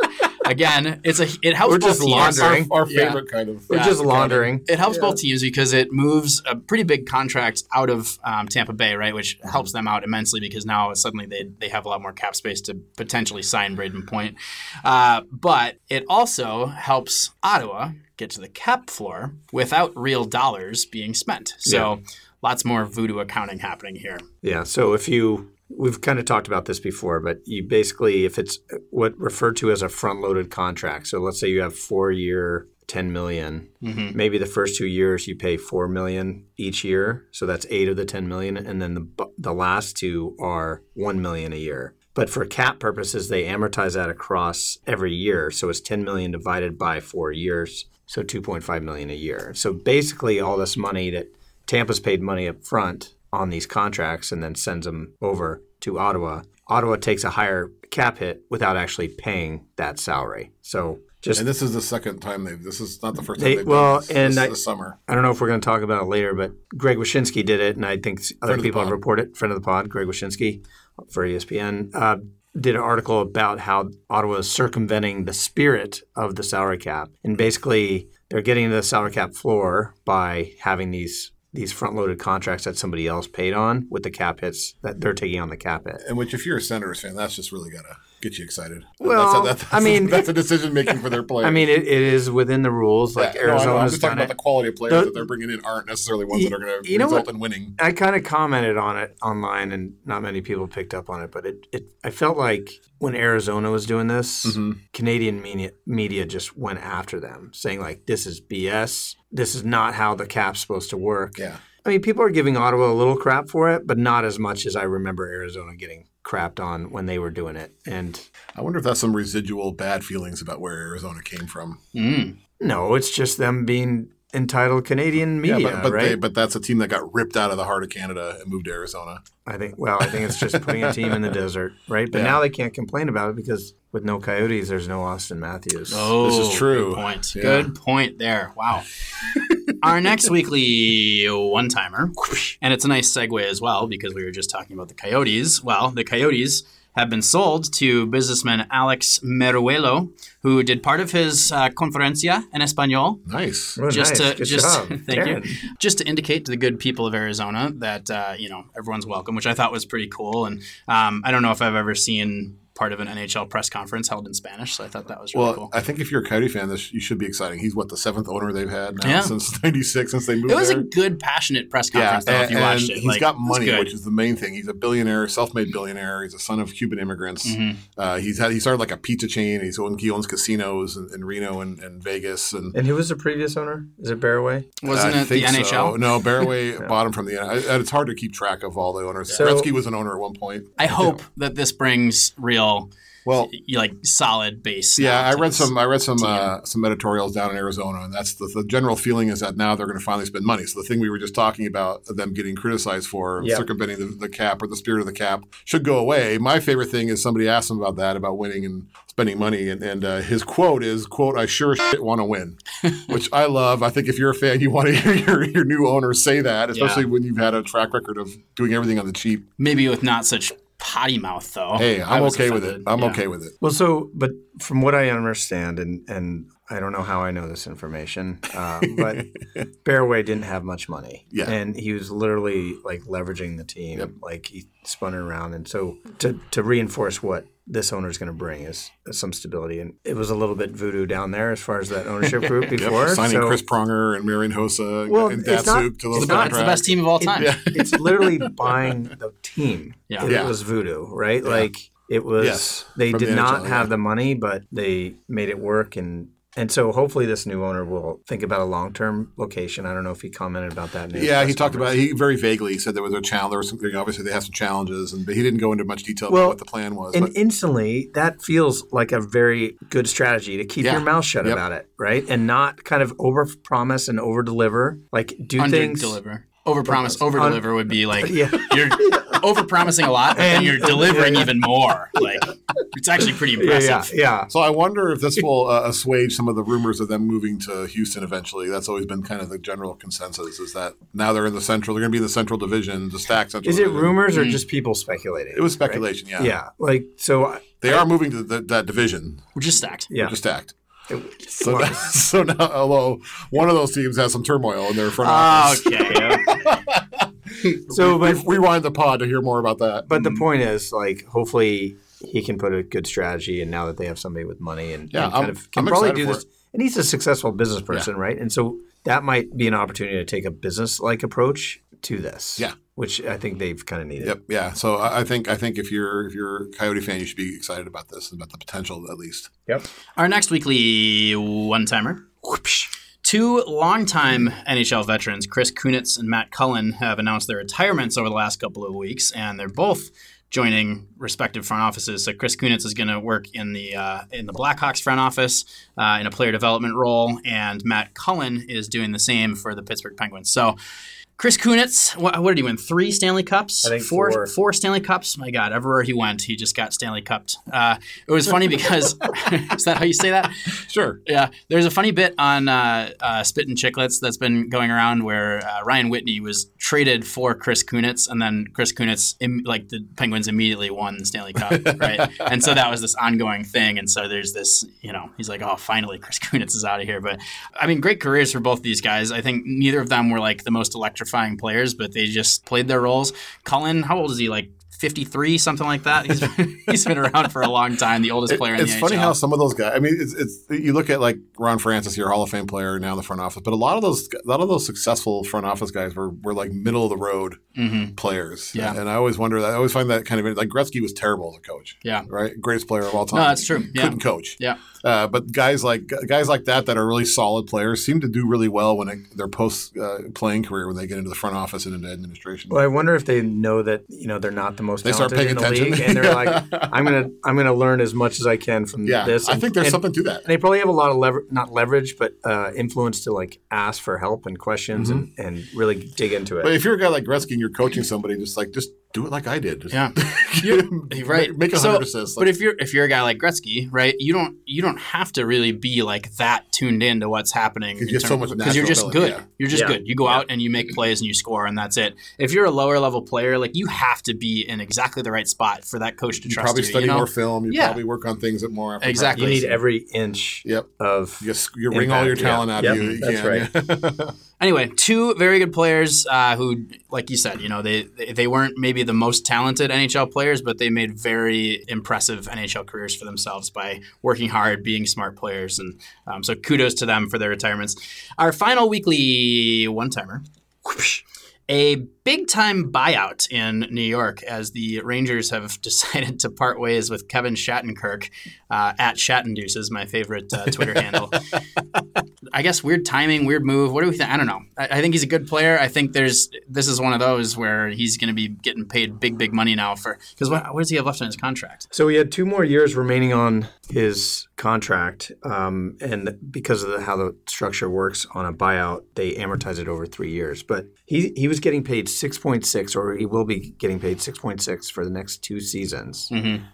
Again, it's a it helps We're both just teams. laundering. Our, our Yeah. favorite kind of. We're Yeah, just accounting. laundering. It helps both teams because it moves a pretty big contract out of um, Tampa Bay, right? Which helps them out immensely because now suddenly they, they have a lot more cap space to potentially sign Brayden Point. Uh, but it also helps Ottawa get to the cap floor without real dollars being spent. So lots more voodoo accounting happening here. Yeah. So if you, we've kind of talked about this before, but you basically, if it's what referred to as a front-loaded contract. So let's say you have four-year, ten million. Mm-hmm. Maybe the first two years you pay four million each year. So that's eight of the ten million, and then the the last two are one million a year. But for cap purposes, they amortize that across every year. So it's 10 million divided by four years. So 2.5 million a year. So basically, all this money that Tampa's paid money up front on these contracts and then sends them over to Ottawa. Ottawa takes a higher cap hit without actually paying that salary. So just And this is the second time they've. This is not the first time They- they've well, this. and this, I- this summer. I don't know if we're going to talk about it later, but Greg Wyshynski did it, and I think other people have reported. Friend of the pod, Greg Wyshynski for ESPN, uh, did an article about how Ottawa is circumventing the spirit of the salary cap, and basically they're getting to the salary cap floor by having these these front loaded contracts that somebody else paid on with the cap hits that they're taking on the cap hit. And which, if you're a Senators fan, that's just really gotta get you excited. Well, that's a, that's, I mean- that's a decision making for their players. I mean, it, it is within the rules. Like Yeah, no, I know. I'm Arizona's just talking about the quality of players The- that they're bringing in aren't necessarily ones that are going to result in winning. I kind of commented on it online, and not many people picked up on it. But it, it I felt like when Arizona was doing this, Mm-hmm. Canadian media, media just went after them, saying like, "This is BS. This is not how the cap's supposed to work." Yeah. I mean, people are giving Ottawa a little crap for it, but not as much as I remember Arizona getting crapped on when they were doing it. And I wonder if that's some residual bad feelings about where Arizona came from. Mm. no, it's just them being entitled Canadian media, yeah, but but, right? they, but that's a team that got ripped out of the heart of Canada and moved to Arizona. I think. Well, I think it's just putting a team in the desert, right? But Yeah. now they can't complain about it because with no Coyotes, there's no Auston Matthews. Oh, This is true. Good point. Yeah. Good point there. Wow. Our next weekly one timer, and it's a nice segue as well because we were just talking about the Coyotes. Well, the Coyotes have been sold to businessman Alex Meruelo, who did part of his uh, conferencia en español Nice. Oh, just nice. to Good just job. thank Darren. you just to indicate to the good people of Arizona that uh, you know everyone's welcome, which I thought was pretty cool. And um, I don't know if I've ever seen part of an NHL press conference held in Spanish, so I thought that was really Well, cool. I think if you're a Coyote fan, this you should be exciting. He's what the seventh owner they've had now Yeah. since '96, since they moved It was there. a good, passionate press yeah, conference, though, and, if you watched it. he's Like, got money, which is the main thing. He's a billionaire, self-made billionaire. He's a son of Cuban immigrants. Mm-hmm. Uh, he's had he started like a pizza chain. He's owned, he owns casinos in, in Reno and, and Vegas, and And who was the previous owner? Is it Barroway? Wasn't I it the think so. NHL? No, Barroway bought him from the. And it's hard to keep track of all the owners. So- Gretzky was an owner at one point. I hope that this brings real, Well, like, solid base. Yeah, I read some. I read some uh, some editorials down in Arizona, and that's the, the general feeling is that now they're going to finally spend money. So the thing we were just talking about, them getting criticized for Yeah. circumventing the, the cap or the spirit of the cap, should go away. My favorite thing is somebody asked him about that, about winning and spending money, and, and uh, his quote is, "quote I sure shit want to win," which I love. I think if you're a fan, you want to hear your, your new owner say that, especially when you've had a track record of doing everything on the cheap. Maybe with not such potty mouth, though. Hey, I I'm was okay with it. I'm Yeah. okay with it. Well, so, but from what I understand, and and I don't know how I know this information, uh, but Barroway didn't have much money. Yeah. And he was literally like leveraging the team. Like he spun it around. And so to, to reinforce what this owner is going to bring is some stability. And it was a little bit voodoo down there as far as that ownership group Yep, before. signing so Chris Pronger and Marian Hossa Well, and it's not- Datsyuk to it's not- It's the best team of all it- time. it's literally buying the team. Yeah. It, Yeah. was voodoo, right? Like it was. Yes, They from did the not NHL, have yeah. the money, but they made it work, and And so hopefully this new owner will think about a long term location. I don't know if he commented about that. In Yeah, he talked about conference. he very vaguely said there was a challenge. There was some, obviously they had some challenges, and but he didn't go into much detail Well, about what the plan was. And but- instantly, that feels like a very good strategy to keep Yeah. your mouth shut Yep. about it, right? And not kind of over promise and over deliver. Like do Under things. deliver. Over promise, over deliver would be like Yeah. you're over promising a lot, and, And- you're delivering even more. Like it's actually pretty Yeah, impressive. yeah, yeah. so I wonder if this will uh, assuage some of the rumors of them moving to Houston eventually. That's always been kind of the general consensus is that now they're in the central. They're going to be in the central division, the stack central. Is it division. rumors or just people speculating? It was speculation. Yeah. Yeah, like so. They are moving to the, that division. We're just stacked. Yeah, Just stacked. So, now, so now, although one of those teams has some turmoil in their front office, Okay. so we, but rewind the pod to hear more about that. but the mm. point is like hopefully he can put a good strategy, and now that they have somebody with money and, Yeah, and kind I'm- of can I'm probably do for this. And he's a successful business person, right? And so that might be an opportunity to take a business like approach to this. Yeah. which I think they've kind of needed. Yep. Yeah. So I I think I think if you're if you're a Coyote fan, you should be excited about this, about the potential at least. Yep. Our next weekly one timer. Two longtime NHL veterans, Chris Kunitz and Matt Cullen, have announced their retirements over the last couple of weeks, and they're both joining respective front offices. So Chris Kunitz is going to work in the uh, in the Blackhawks front office uh, in a player development role, and Matt Cullen is doing the same for the Pittsburgh Penguins. So. Chris Kunitz, what, what did he win? Three Stanley Cups? I think four, four. four Stanley Cups. My God, everywhere he went, he just got Stanley Cupped. Uh, it was funny because is that how you say that? Sure. Yeah, there's a funny bit on uh, uh, Spit and Chicklets that's been going around where uh, Ryan Whitney was traded for Chris Kunitz, and then Chris Kunitz, Im- like the Penguins, immediately won the Stanley Cup, right? and so that was this ongoing thing. And so there's this, you know, he's like, oh, finally, Chris Kunitz is out of here. But I mean, great careers for both these guys. I think neither of them were like the most electrifying players, but they just played their roles. Cullen, how old is he? Like 53, something like that. He's been, he's been around for a long time, the oldest player in the it's the funny how some of those guys. I mean, it's, it's you look at like Ron Francis, your Hall of Fame player now in the front office, but a lot of those a lot of those successful front office guys were, were like middle of the road Mhm. players. Yeah. and I always wonder that. I always find that kind of like Gretzky was terrible as a coach. Yeah. right, greatest player of all time. No, that's true. Yeah. couldn't coach. Yeah. Uh, but guys like guys like that that are really solid players seem to do really well when it, their post uh, playing career when they get into the front office and into administration. Well, I wonder if they know that you know they're not the most They start paying in the attention. league, and they're like, I'm gonna I'm gonna learn as much as I can from yeah, this. I think there's and- something to that. And they probably have a lot of lever, not leverage, but uh, influence to like ask for help and questions and, and really dig into it. But if you're a guy like Gretzky and you're coaching somebody, just like just do it like I did. Just Yeah. make- right Make a So- hundred assists. but if you're if you're a guy like Gretzky, right, you don't you don't have to really be like that tuned in to what's happening 'Cause you have so much because you're just ability, good. yeah. You're just Yeah. good. You go out and you make plays and you score and that's it. If you're a lower level player, like you have to be in exactly the right spot for that coach to you trust probably you. Probably study you know? more film. You Yeah. probably work on things that more. After Exactly. you need every inch Yep. of You, s- you wring all your Impact, yeah. talent out Yep, of you. you that's can, yeah. Anyway, two very good players uh, who, like you said, you know, they they weren't maybe the most talented NHL players, but they made very impressive NHL careers for themselves by working hard, being smart players, and um, so kudos to them for their retirements. Our final weekly one timer. A big time buyout in New York as the Rangers have decided to part ways with Kevin Shattenkirk uh, at Shattenduce is my favorite uh, Twitter handle. I guess weird timing, weird move. What do we think? I don't know. I, I think he's a good player. I think there's this is one of those where he's going to be getting paid big, big money now for because what, what does he have left on his contract? So he had two more years remaining on his contract, um, and because of the, how the structure works on a buyout, they amortize it over three years. But he he was getting paid six point six, or he will be getting paid six point six for the next two seasons,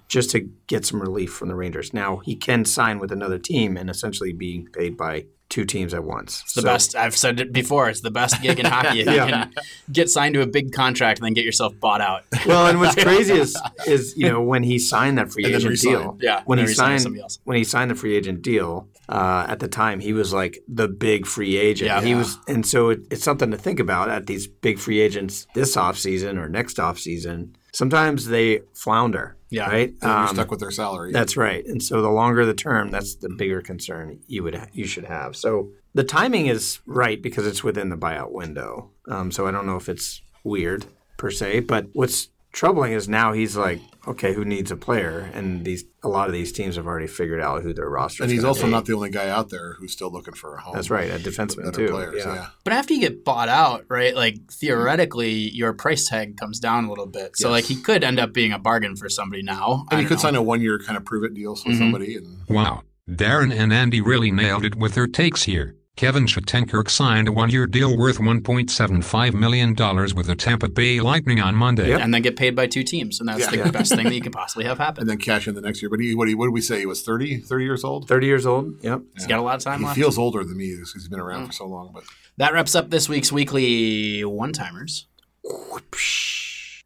just to get some relief from the Rangers. Now he can sign with another team and essentially be paid by two teams at once. It's the best. I've said it before. It's the best gig in hockey Yeah. you can get signed to a big contract and then get yourself bought out. Well, and what's crazy is is you know when he signed that free agent deal. Yeah, when he else. when he signed the free agent deal uh, at the time, he was like the big free agent. Yeah. he Yeah. was, and so it, it's something to think about at these big free agents this off season or next off season. Sometimes they flounder. Yeah. right. Then you're Um, stuck with their salary. that's right. And so the longer the term, that's the bigger concern you would you should have. So the timing is right because it's within the buyout window. Um, so I don't know if it's weird per se, but what's troubling is now he's like, okay, who needs a player? And these a lot of these teams have already figured out who their roster. And he's also be. not the only guy out there who's still looking for a home. That's right, a defenseman too. players, yeah. yeah. But after you get bought out, right? Like theoretically, your price tag comes down a little bit. So Yes. like he could end up being a bargain for somebody now. I And you could know. sign a one-year kind of prove-it deal with Mhm. somebody, and Wow, Darren and Andy really nailed it with their takes here. Kevin Shattenkirk signed a one-year deal worth $1.75 million with the Tampa Bay Lightning on Monday. Yep. and then get paid by two teams, and that's Yeah. the Yeah. best thing that you could possibly have happen. and then cash in the next year. But he, what, he, what did we say? He was 30, 30 years old. Thirty years old. Yep. He's got a lot of time He left. feels older than me because he's been Mm. around for so long. But that wraps up this week's weekly one-timers.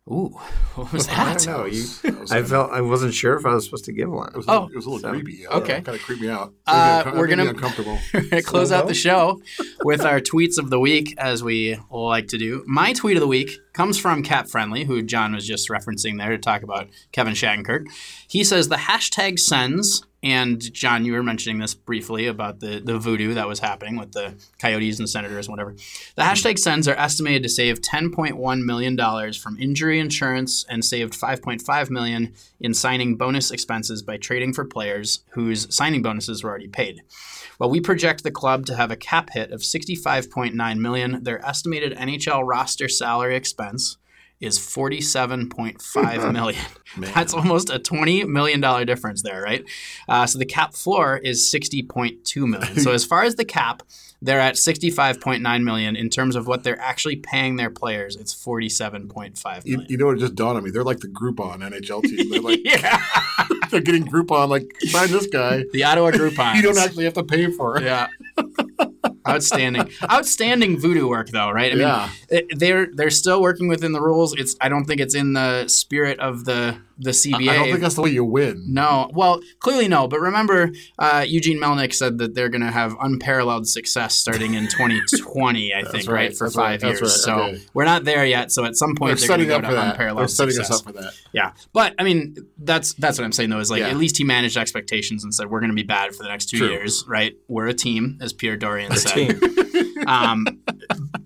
Ooh, what was that? I that? don't know. You, that was, I uh, felt I wasn't sure if I was supposed to give one. it was, Oh. it was a little So- creepy. Yeah, okay. kind of creeped me out. Uh, Made we're gonna- uncomfortable. We're going to close So out the show with our tweets of the week, as we like to do. My tweet of the week comes from Cap Friendly, who John was just referencing there to talk about Kevin Shattenkirk. He says the hashtag Sens, and John, you were mentioning this briefly about the, the voodoo that was happening with the coyotes and senators and whatever. The mm-hmm. hashtag Sens are estimated to save $10.1 million from injury insurance and saved 5.5 million in signing bonus expenses by trading for players whose signing bonuses were already paid. While we project the club to have a cap hit of 65.9 million, their estimated NHL roster salary expense is 47.5 million. That's almost a 20 million dollar difference there, right? Uh, so the cap floor is 60.2 million. so as far as the cap, they're at 65.9 million in terms of what they're actually paying their players. It's 47.5 You, million. you know what just dawned on me? They're like the Groupon NHL team. They're like yeah, they're getting Groupon. Like sign this guy. the Ottawa Groupons. You don't actually have to pay for it. Yeah. Outstanding, outstanding voodoo work, though, right? I mean, Yeah. they're they're still working within the rules. It's I don't think it's in the spirit of the the CBA. I don't think that's the way you win. no, well, clearly no. But remember, uh, Eugene Melnyk said that they're going to have unparalleled success starting in 2020. I think, right, right. for That's five That's years. right. So Okay. we're not there yet. So at some They're point, they're, going to setting go up to for that. They're setting success. us up for that. Yeah, but I mean, that's that's what I'm saying though. Is like Yeah. at least he managed expectations and said we're going to be bad for the next two True. years, right? We're a team, as Pierre Dorion said. Team. um,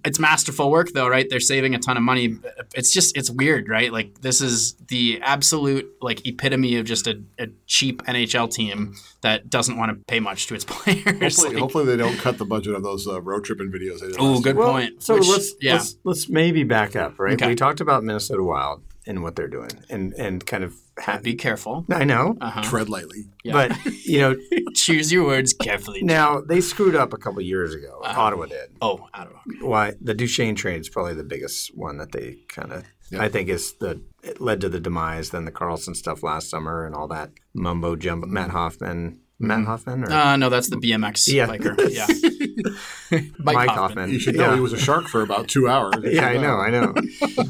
it's masterful work though, right? They're saving a ton of money. It's just it's weird, right? Like this is the absolute like epitome of just a, a cheap NHL team that doesn't want to pay much to its players. Hopefully, Like- hopefully they don't cut the budget of those uh, road tripping videos. They did Ooh, last good year. Well, point. So Which- let's, yeah. let's let's maybe back up, right? Okay. We talked about Minnesota Wild and what they're doing, and and kind of. Ha- be careful. I know, Uh-huh. Tread lightly. Yeah. but you know, Choose your words carefully. now they screwed up a couple years ago. Uh-huh. Ottawa did. Oh, Ottawa. Why the Duchene trade is probably the biggest one that they kind of. I think is the it led to the demise. Then the Karlsson stuff last summer and all that mumbo jumbo. Matt Hoffman, Matt Hoffman, or Uh, no, that's the BMX Yeah. biker. Yeah. Mike Hoffman. You should know Yeah. he was a shark for about two hours. Yeah, I know, I know.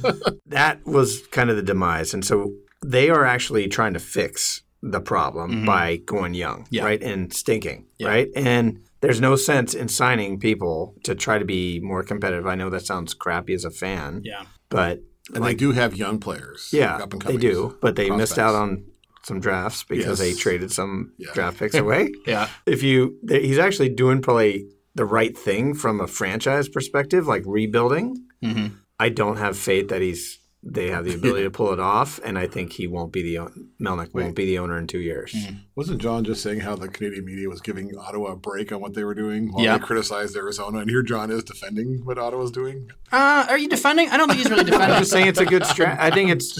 that was kind of the demise, and so they are actually trying to fix the problem Mhm. by going young, Yeah. right, and stinking, Yeah. right, and. There's no sense in signing people to try to be more competitive. I know that sounds crappy as a fan, Yeah. but And they do have young players. yeah, up and they do. But they missed out on some drafts because Yes. they traded some Yeah. draft picks away. Yeah. if you, he's actually doing probably the right thing from a franchise perspective, like rebuilding. hmm I don't have faith that he's they have the ability to pull it off, and I think he won't be the own- Melnyk won't be the owner in two years. Wasn't John just saying how the Canadian media was giving Ottawa a break on what they were doing while Yeah. they criticized Arizona? And here John is defending what Ottawa's doing. Uh, are you defending? I don't think he's really defending. I'm just saying it's a good strat. I think it's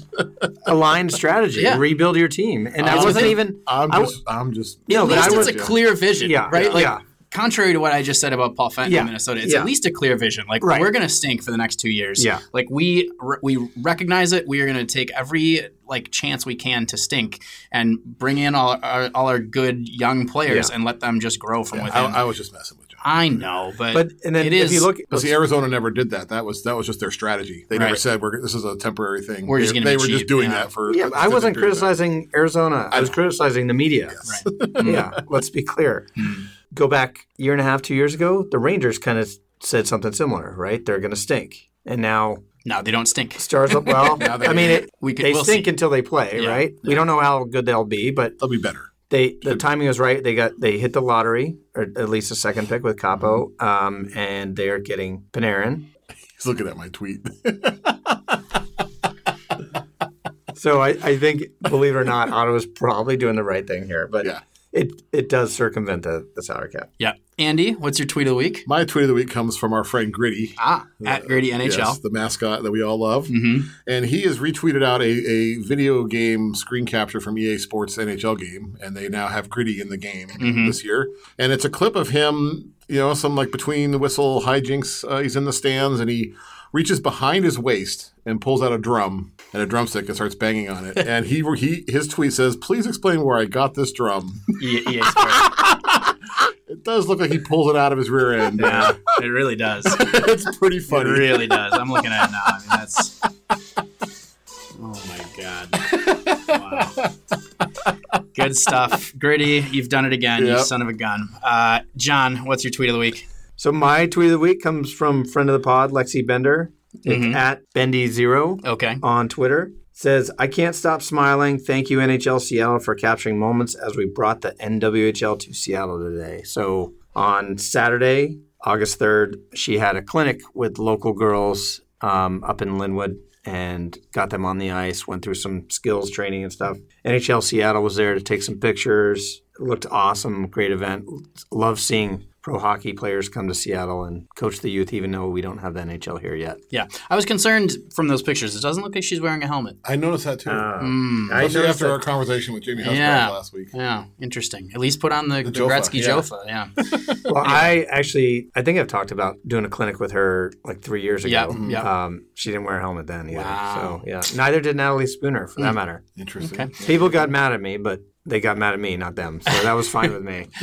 aligned strategy. Yeah. Rebuild your team, and I wasn't even. I'm just, I'm just. You know, at but least I it's was- a clear vision, Yeah, right? Like, yeah. Contrary to what I just said about Paul Fenton Yeah, in Minnesota, it's yeah. at least a clear vision. Like, Right. we're going to stink for the next two years. Yeah. Like, we re- we recognize it. We are going to take every like chance we can to stink and bring in all our, all our good young players Yeah. and let them just grow from I, within. I was just messing with John. I know, but, But and then it if is. you look, But see, Arizona never did that. That was that was just their strategy. They never said we're this is a temporary thing. We're just they, gonna they be were cheap, just doing yeah. that for. yeah, a I wasn't specific period of time. criticizing Arizona. I, I was criticizing the media. right. yeah, let's be clear. Hmm. Go back a year and a half, two years ago, the Rangers kind of said something similar, right? They're going to stink, and now No, they don't stink. Stars up. Well, Now they- I mean, it, We could, they we'll stink see. until they play, Yeah, right? We don't know how good they'll be, but They'll be better. they the timing was right. They got they hit the lottery, or at least a second pick with Kaapo, Mm-hmm. um, and they are getting Panarin. He's looking at my tweet. So I, I think, believe it or not, Ottawa's probably doing the right thing here, but Yeah. It it does circumvent the, the salary cap. Yeah. Andy, what's your tweet of the week? My tweet of the week comes from our friend Gritty. Ah, at Gritty NHL. Yes, the mascot that we all love. Mhm. And he has retweeted out a, a video game screen capture from EA Sports NHL game, and they now have Gritty in the game Mm-hmm. this year. And it's a clip of him, you know, some like between the whistle hijinks. Uh, he's in the stands and he reaches behind his waist and pulls out a drum and a drumstick and starts banging on it. and he he his tweet says, "Please explain where I got this drum." EA Sports. It does look like he pulls it out of his rear end. yeah, it really does. it's pretty It funny. really does. I'm looking at it now. I mean, that's. Oh my god! Wow. Good stuff, Gritty. You've done it again, you son of a gun. Uh, John, what's your tweet of the week? So my tweet of the week comes from friend of the pod, Lexi Bender. It's at Bendy0 Okay. on Twitter. Says, I can't stop smiling. Thank you, NHL Seattle, for capturing moments as we brought the NWHL to Seattle today. So on Saturday, August 3rd, she had a clinic with local girls um, up in Lynnwood and got them on the ice, went through some skills training and stuff. NHL Seattle was there to take some pictures. It looked awesome, great event. Love seeing pro hockey players come to Seattle and coach the youth, even though we don't have the NHL here yet. Yeah, I was concerned from those pictures. It doesn't look like she's wearing a helmet. I noticed that too. Ah. Hmm. I Especially noticed after that- our conversation with Jamie Husband Yeah. last week. Yeah, interesting. At least put on the, the, Jofa, Gretzky yeah. Jofa. Yeah. Well, I actually, I think I've talked about doing a clinic with her like three years Yeah, ago. yeah. Um, she didn't wear a helmet then either. Wow. So yeah, neither did Natalie Spooner for that hmm. matter. Interesting. Okay. People got mad at me, but they got mad at me, not them. So that was fine with me.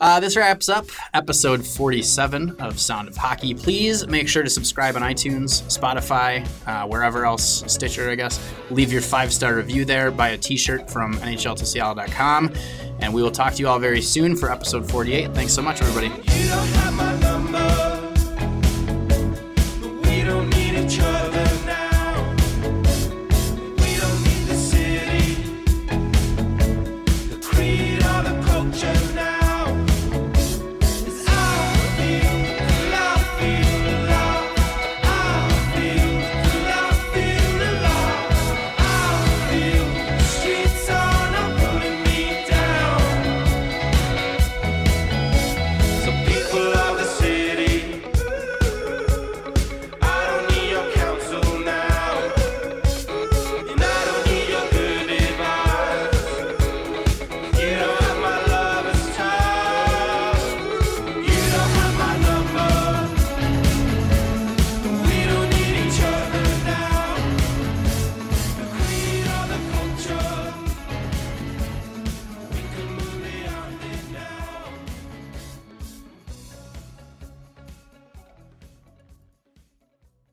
Uh, this wraps up episode 47 of Sound of Hockey. Please make sure to subscribe on iTunes, Spotify, uh, wherever else, Stitcher, I guess. Leave your five star review there. Buy a t shirt from NHLToSeattle.com. And we will talk to you all very soon for episode 48. Thanks so much, everybody. You don't have